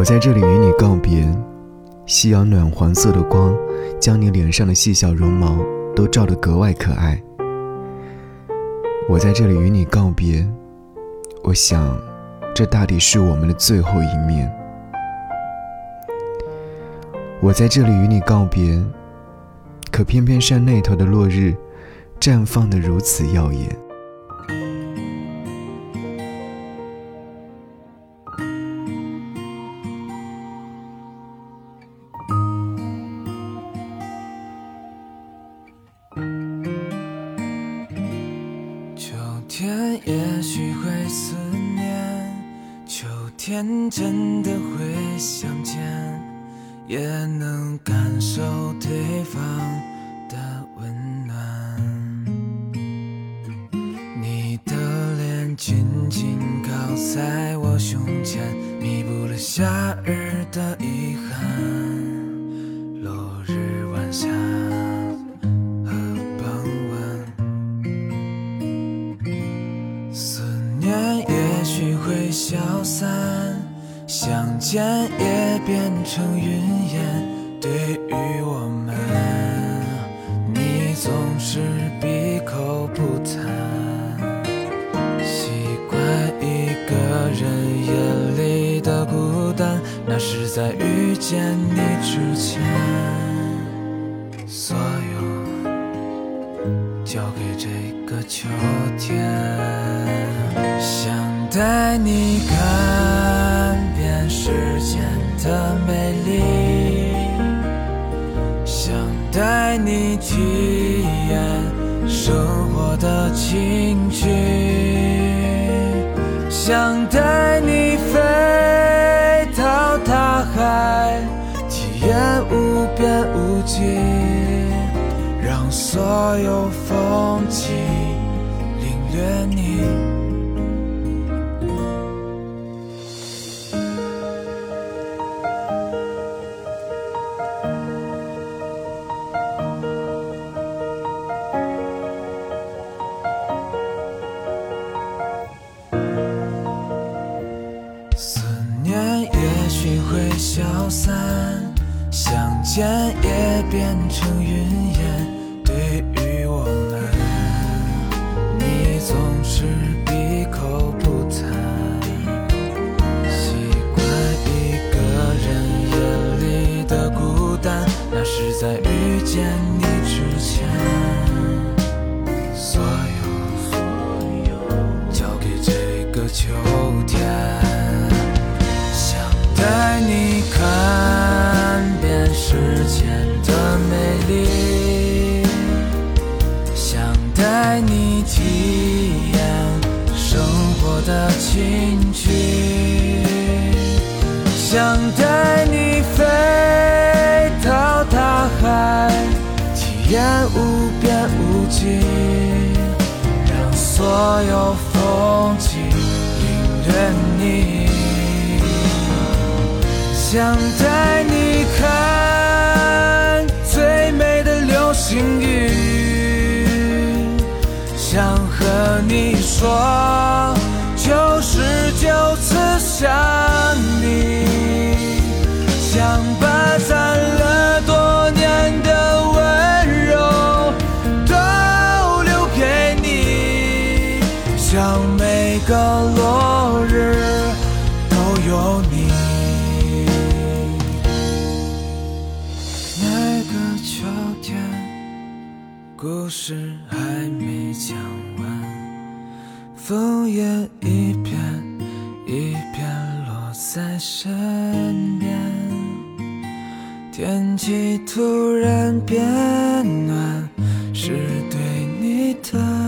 我在这里与你告别，夕阳暖黄色的光，将你脸上的细小绒毛都照得格外可爱。我在这里与你告别，我想，这大抵是我们的最后一面。我在这里与你告别，可偏偏山那头的落日，绽放的如此耀眼。也许会思念，秋天真的会相见，也能感受对方的温暖。你的脸紧紧靠在我胸前，弥补了夏日的遗憾。会消散，相见也变成云烟。对于我们，你总是闭口不谈。习惯一个人夜里的孤单，那是在遇见你之前，所有交给这个秋天。想带你看遍世间的美丽，想带你体验生活的情趣，想带你飞到大海，体验无边无际，让所有风景领略你。散，相见也变成云烟。对于我们，你总是闭口不谈。习惯一个人夜里的孤单，那是在遇见你体验生活的情趣，想带你飞到大海，体验无边无际，让所有风景领略你。想带你想和你说九十九次想你，想把攒了多年的温柔都留给你，想每个落日都有你。那个秋天故事还没讲完，枫叶一片一片落在身边，天气突然变暖，是对你的。